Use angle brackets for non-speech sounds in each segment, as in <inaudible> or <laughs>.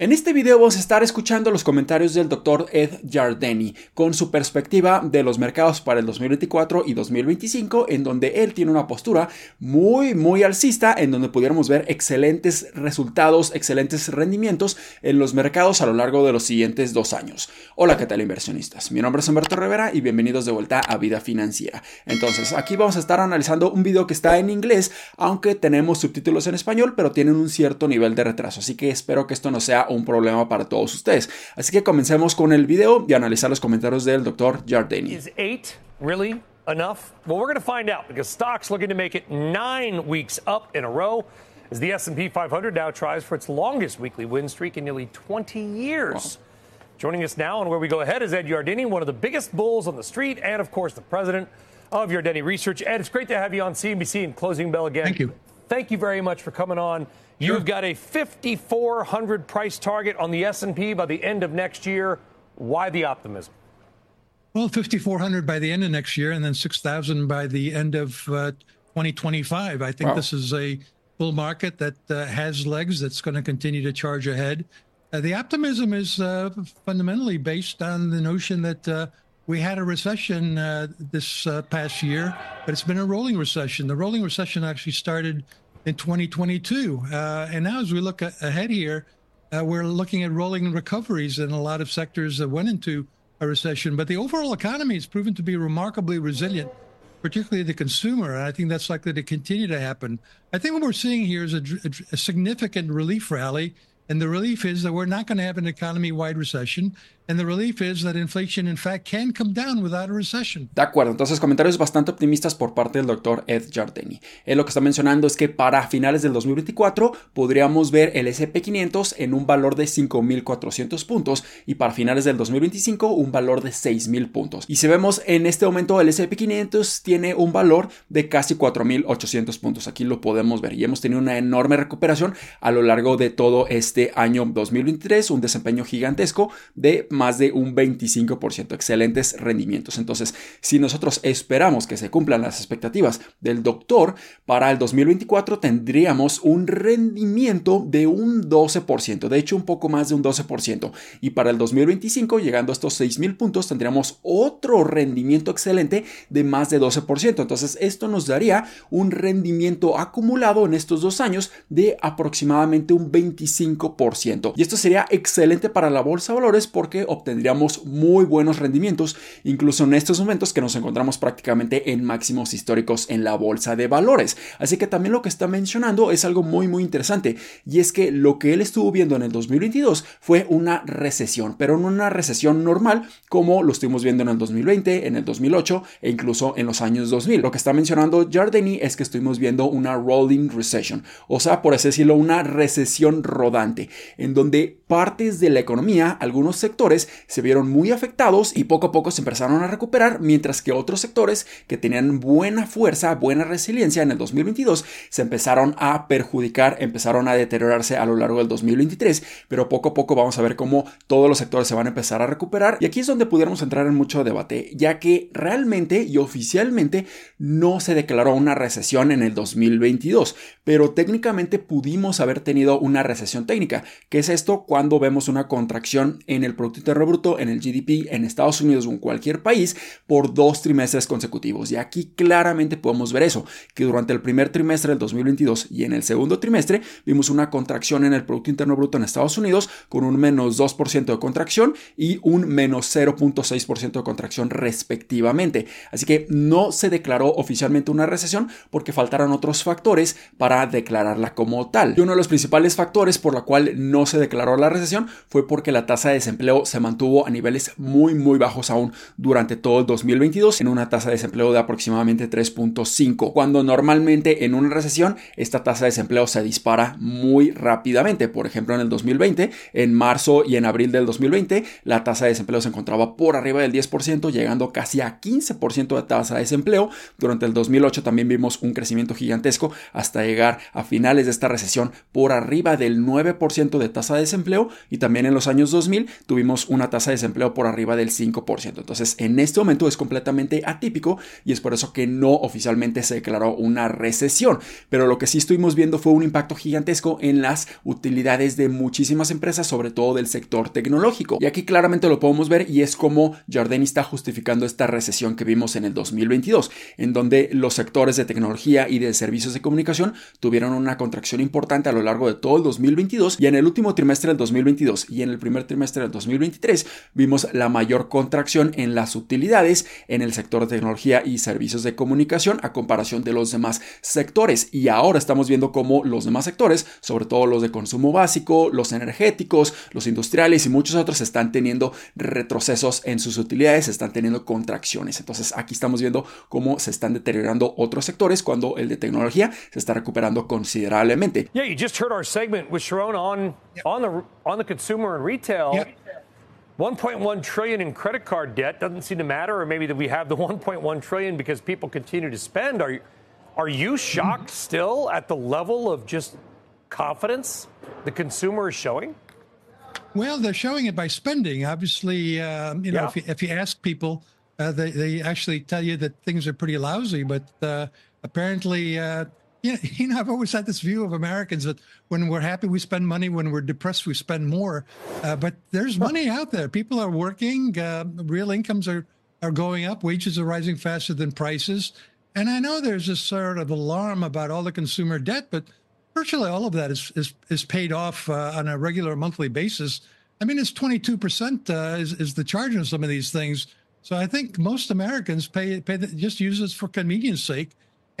En este video vamos a estar escuchando los comentarios del Dr. Ed Jardeni con su perspectiva de los mercados para el 2024 y 2025, en donde él tiene una postura muy, muy alcista, en donde pudiéramos ver excelentes resultados, excelentes rendimientos en los mercados a lo largo de los siguientes dos años. Hola, ¿qué tal inversionistas? Mi nombre es Humberto Rivera y bienvenidos de vuelta a Vida Financiera. Entonces, aquí vamos a estar analizando un video que está en inglés, aunque tenemos subtítulos en español, pero tienen un cierto nivel de retraso, así que espero que esto no sea un problema para todos ustedes. Así que comencemos con el video y analizar los comentarios del Dr. Jardini. Is eight really enough? Well, we're going to find out because stocks looking to make it nine weeks up in a row as the S&P 500 now tries for its longest weekly win streak in nearly 20 years. Wow. Joining us now and where we go ahead is Ed Yardini, one of the biggest bulls on the street, and of course the president of Yardeni Research. Ed, it's great to have you on CNBC and Closing Bell again. Thank you. Thank you very much for coming on. Sure. You've got a 5400 price target on the S&P by the end of next year. Why the optimism? Well, 5400 by the end of next year and then 6000 by the end of uh, 2025. I think wow. this is a bull market that uh, has legs that's going to continue to charge ahead. Uh, the optimism is uh, fundamentally based on the notion that uh, we had a recession uh, this past year, but it's been a rolling recession. The rolling recession actually started in 2022. Uh, and now, as we look ahead here, uh, we're looking at rolling recoveries in a lot of sectors that went into a recession. But the overall economy has proven to be remarkably resilient, particularly the consumer. And I think that's likely to continue to happen. I think what we're seeing here is a, a significant relief rally. And the relief is that we're not going to have an economy wide recession. De acuerdo, entonces comentarios bastante optimistas por parte del doctor Ed Jardini. Él lo que está mencionando es que para finales del 2024 podríamos ver el SP500 en un valor de 5.400 puntos y para finales del 2025 un valor de 6.000 puntos. Y si vemos en este momento el SP500 tiene un valor de casi 4.800 puntos. Aquí lo podemos ver y hemos tenido una enorme recuperación a lo largo de todo este año 2023, un desempeño gigantesco de más de un 25%. Excelentes rendimientos. Entonces, si nosotros esperamos que se cumplan las expectativas del doctor, para el 2024 tendríamos un rendimiento de un 12%, de hecho un poco más de un 12%. Y para el 2025, llegando a estos 6.000 puntos, tendríamos otro rendimiento excelente de más de 12%. Entonces, esto nos daría un rendimiento acumulado en estos dos años de aproximadamente un 25%. Y esto sería excelente para la bolsa de valores porque obtendríamos muy buenos rendimientos, incluso en estos momentos que nos encontramos prácticamente en máximos históricos en la bolsa de valores. Así que también lo que está mencionando es algo muy muy interesante y es que lo que él estuvo viendo en el 2022 fue una recesión, pero no una recesión normal como lo estuvimos viendo en el 2020, en el 2008 e incluso en los años 2000. Lo que está mencionando Jardini es que estuvimos viendo una rolling recession, o sea, por así decirlo, una recesión rodante, en donde partes de la economía, algunos sectores, se vieron muy afectados y poco a poco se empezaron a recuperar, mientras que otros sectores que tenían buena fuerza, buena resiliencia en el 2022, se empezaron a perjudicar, empezaron a deteriorarse a lo largo del 2023, pero poco a poco vamos a ver cómo todos los sectores se van a empezar a recuperar. Y aquí es donde pudiéramos entrar en mucho debate, ya que realmente y oficialmente no se declaró una recesión en el 2022, pero técnicamente pudimos haber tenido una recesión técnica, que es esto cuando vemos una contracción en el Producto Bruto en el GDP en Estados Unidos o en cualquier país por dos trimestres consecutivos. Y aquí claramente podemos ver eso, que durante el primer trimestre del 2022 y en el segundo trimestre vimos una contracción en el Producto Interno Bruto en Estados Unidos con un menos 2% de contracción y un menos 0.6% de contracción respectivamente. Así que no se declaró oficialmente una recesión porque faltaron otros factores para declararla como tal. Y uno de los principales factores por la cual no se declaró la recesión fue porque la tasa de desempleo se mantuvo a niveles muy muy bajos aún durante todo el 2022 en una tasa de desempleo de aproximadamente 3.5 cuando normalmente en una recesión esta tasa de desempleo se dispara muy rápidamente. Por ejemplo en el 2020 en marzo y en abril del 2020 la tasa de desempleo se encontraba por arriba del 10% llegando casi a 15% de tasa de desempleo. Durante el 2008 también vimos un crecimiento gigantesco hasta llegar a finales de esta recesión por arriba del 9% de tasa de desempleo. Y también en los años 2000 tuvimos una tasa de desempleo por arriba del 5%. Entonces, en este momento es completamente atípico y es por eso que no oficialmente se declaró una recesión. Pero lo que sí estuvimos viendo fue un impacto gigantesco en las utilidades de muchísimas empresas, sobre todo del sector tecnológico. Y aquí claramente lo podemos ver y es como Jardini está justificando esta recesión que vimos en el 2022, en donde los sectores de tecnología y de servicios de comunicación tuvieron una contracción importante a lo largo de todo el 2022 y en el último trimestre del 2022 y en el primer trimestre del 2023 vimos la mayor contracción en las utilidades en el sector de tecnología y servicios de comunicación a comparación de los demás sectores y ahora estamos viendo cómo los demás sectores, sobre todo los de consumo básico, los energéticos, los industriales y muchos otros están teniendo retrocesos en sus utilidades, están teniendo contracciones. Entonces aquí estamos viendo cómo se están deteriorando otros sectores cuando el de tecnología se está recuperando considerablemente. Yeah, you just heard our segment with Sharon on on the on the consumer and retail. 1.1 trillion in credit card debt doesn't seem to matter, or maybe that we have the <laughs> 1.1 trillion because people continue to spend. Are you are you shocked still at the level of just confidence the consumer is showing? Well, they're showing it by spending. Obviously, um, you know, Yeah. if, you, if you ask people, uh, they, they actually tell you that things are pretty lousy. But uh, apparently, uh, you, know, <laughs> you know, I've always had this view of Americans that when we're happy, we spend money. When we're depressed, we spend more. Uh, but there's money out there. People are working. Uh, real incomes are, are going up. Wages are rising faster than prices. And I know there's this sort of alarm about all the consumer debt, but virtually all of that is is, is paid off uh, on a regular monthly basis. I mean, it's 22% uh, is, is the charge on some of these things. So I think most Americans pay, pay the, just use this for convenience sake.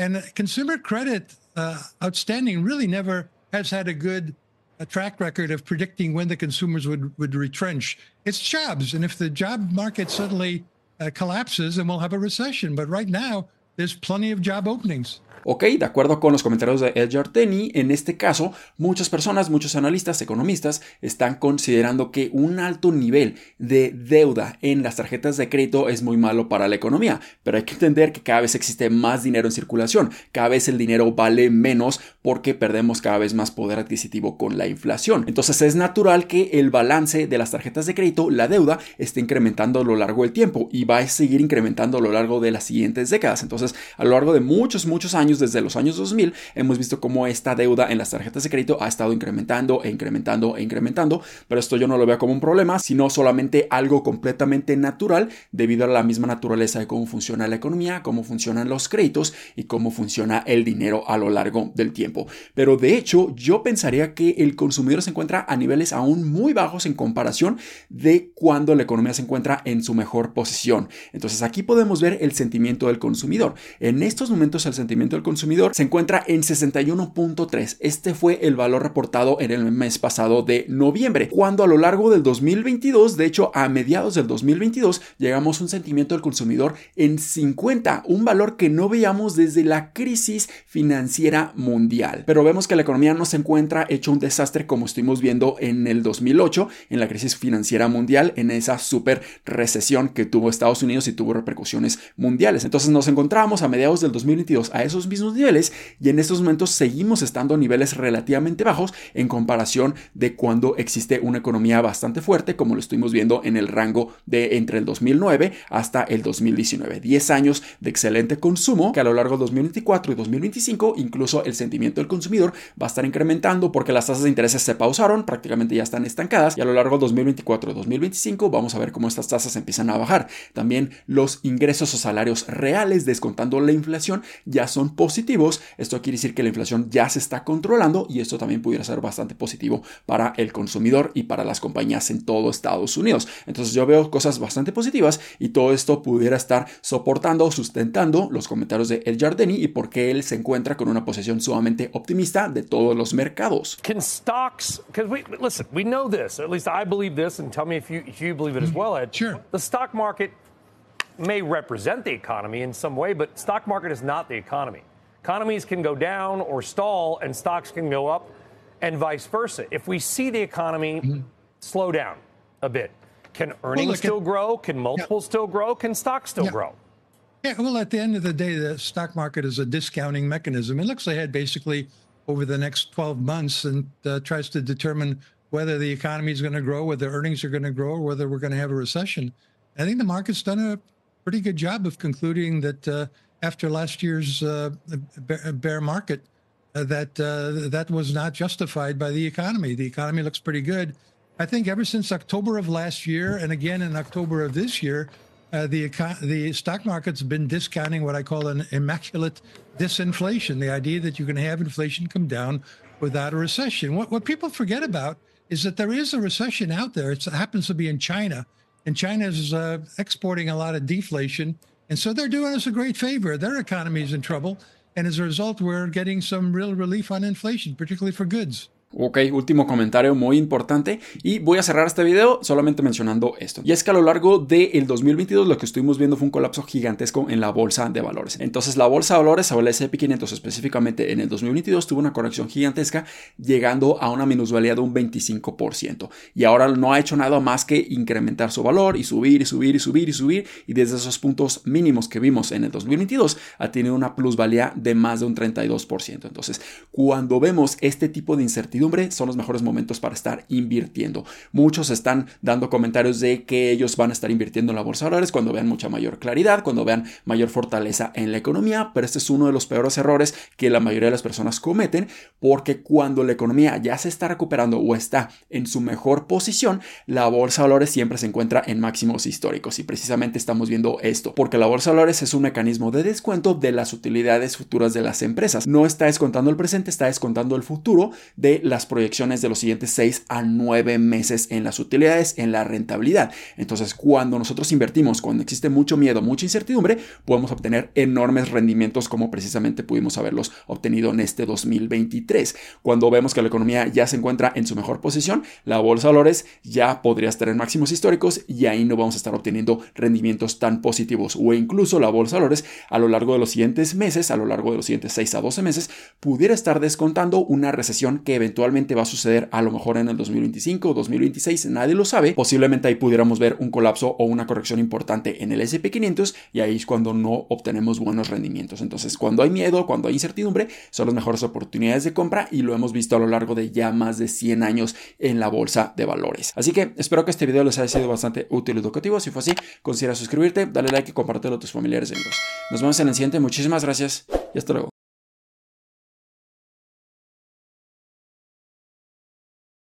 And uh, consumer credit uh, outstanding really never has had a good a track record of predicting when the consumers would, would retrench. It's jobs. And if the job market suddenly uh, collapses, then we'll have a recession. But right now, there's plenty of job openings. Ok, de acuerdo con los comentarios de Ed Jardini, en este caso, muchas personas, muchos analistas, economistas, están considerando que un alto nivel de deuda en las tarjetas de crédito es muy malo para la economía, pero hay que entender que cada vez existe más dinero en circulación, cada vez el dinero vale menos porque perdemos cada vez más poder adquisitivo con la inflación. Entonces es natural que el balance de las tarjetas de crédito, la deuda, esté incrementando a lo largo del tiempo y va a seguir incrementando a lo largo de las siguientes décadas. Entonces, a lo largo de muchos, muchos años, desde los años 2000, hemos visto cómo esta deuda en las tarjetas de crédito ha estado incrementando e incrementando e incrementando, pero esto yo no lo veo como un problema, sino solamente algo completamente natural debido a la misma naturaleza de cómo funciona la economía, cómo funcionan los créditos y cómo funciona el dinero a lo largo del tiempo. Pero de hecho, yo pensaría que el consumidor se encuentra a niveles aún muy bajos en comparación de cuando la economía se encuentra en su mejor posición. Entonces aquí podemos ver el sentimiento del consumidor. En estos momentos el sentimiento consumidor se encuentra en 61.3. Este fue el valor reportado en el mes pasado de noviembre, cuando a lo largo del 2022, de hecho a mediados del 2022, llegamos a un sentimiento del consumidor en 50, un valor que no veíamos desde la crisis financiera mundial. Pero vemos que la economía no se encuentra hecho un desastre como estuvimos viendo en el 2008, en la crisis financiera mundial, en esa super recesión que tuvo Estados Unidos y tuvo repercusiones mundiales. Entonces nos encontramos a mediados del 2022 a esos mismos niveles y en estos momentos seguimos estando a niveles relativamente bajos en comparación de cuando existe una economía bastante fuerte como lo estuvimos viendo en el rango de entre el 2009 hasta el 2019. 10 años de excelente consumo que a lo largo de 2024 y 2025 incluso el sentimiento del consumidor va a estar incrementando porque las tasas de intereses se pausaron, prácticamente ya están estancadas y a lo largo de 2024 y 2025 vamos a ver cómo estas tasas empiezan a bajar. También los ingresos o salarios reales descontando la inflación ya son positivos. Esto quiere decir que la inflación ya se está controlando y esto también pudiera ser bastante positivo para el consumidor y para las compañías en todo Estados Unidos. Entonces yo veo cosas bastante positivas y todo esto pudiera estar soportando o sustentando los comentarios de El Jardini y por qué él se encuentra con una posición sumamente optimista de todos los mercados. Can stocks, because we listen, we know this, at least I believe this, and tell me if you if you believe it as well, Ed. Sure. The stock market may represent the economy in some way, but stock market is not the economy. Economies can go down or stall, and stocks can go up, and vice versa. If we see the economy slow down a bit, can earnings at- still grow? Can multiples still grow? Can stocks still Yeah. grow? Yeah, well, at the end of the day, the stock market is a discounting mechanism. It looks ahead basically over the next 12 months and uh, tries to determine whether the economy is going to grow, whether earnings are going to grow, or whether we're going to have a recession. I think the market's done a pretty good job of concluding that uh, after last year's uh, bear market, uh, that uh, that was not justified by the economy. The economy looks pretty good. I think ever since October of last year, and again in October of this year, uh, the the stock market's been discounting what I call an immaculate disinflation. The idea that you can have inflation come down without a recession. What what people forget about is that there is a recession out there. It's, it happens to be in China, and China is uh, exporting a lot of deflation, and so they're doing us a great favor. Their economy is in trouble, and as a result, we're getting some real relief on inflation, particularly for goods. Ok, último comentario muy importante y voy a cerrar este video solamente mencionando esto. Y es que a lo largo del 2022 lo que estuvimos viendo fue un colapso gigantesco en la bolsa de valores. Entonces la bolsa de valores o el S&P 500 específicamente en el 2022 tuvo una corrección gigantesca llegando a una minusvalía de un 25% y ahora no ha hecho nada más que incrementar su valor y subir y subir y subir y subir y desde esos puntos mínimos que vimos en el 2022 ha tenido una plusvalía de más de un 32%. Entonces cuando vemos este tipo de incertidumbre son los mejores momentos para estar invirtiendo. Muchos están dando comentarios de que ellos van a estar invirtiendo en la bolsa de valores cuando vean mucha mayor claridad, cuando vean mayor fortaleza en la economía, pero este es uno de los peores errores que la mayoría de las personas cometen porque cuando la economía ya se está recuperando o está en su mejor posición, la bolsa de valores siempre se encuentra en máximos históricos y precisamente estamos viendo esto, porque la bolsa de valores es un mecanismo de descuento de las utilidades futuras de las empresas. No está descontando el presente, está descontando el futuro de las proyecciones de los siguientes 6 a 9 meses en las utilidades, en la rentabilidad. Entonces, cuando nosotros invertimos, cuando existe mucho miedo, mucha incertidumbre, podemos obtener enormes rendimientos como precisamente pudimos haberlos obtenido en este 2023. Cuando vemos que la economía ya se encuentra en su mejor posición, la bolsa de valores ya podría estar en máximos históricos y ahí no vamos a estar obteniendo rendimientos tan positivos o incluso la bolsa de valores a lo largo de los siguientes meses, a lo largo de los siguientes 6 a 12 meses, pudiera estar descontando una recesión que eventualmente va a suceder a lo mejor en el 2025 o 2026, nadie lo sabe. Posiblemente ahí pudiéramos ver un colapso o una corrección importante en el SP500 y ahí es cuando no obtenemos buenos rendimientos. Entonces, cuando hay miedo, cuando hay incertidumbre, son las mejores oportunidades de compra y lo hemos visto a lo largo de ya más de 100 años en la bolsa de valores. Así que espero que este video les haya sido bastante útil y educativo. Si fue así, considera suscribirte, dale like y compártelo a tus familiares y amigos. Nos vemos en el siguiente. Muchísimas gracias y hasta luego.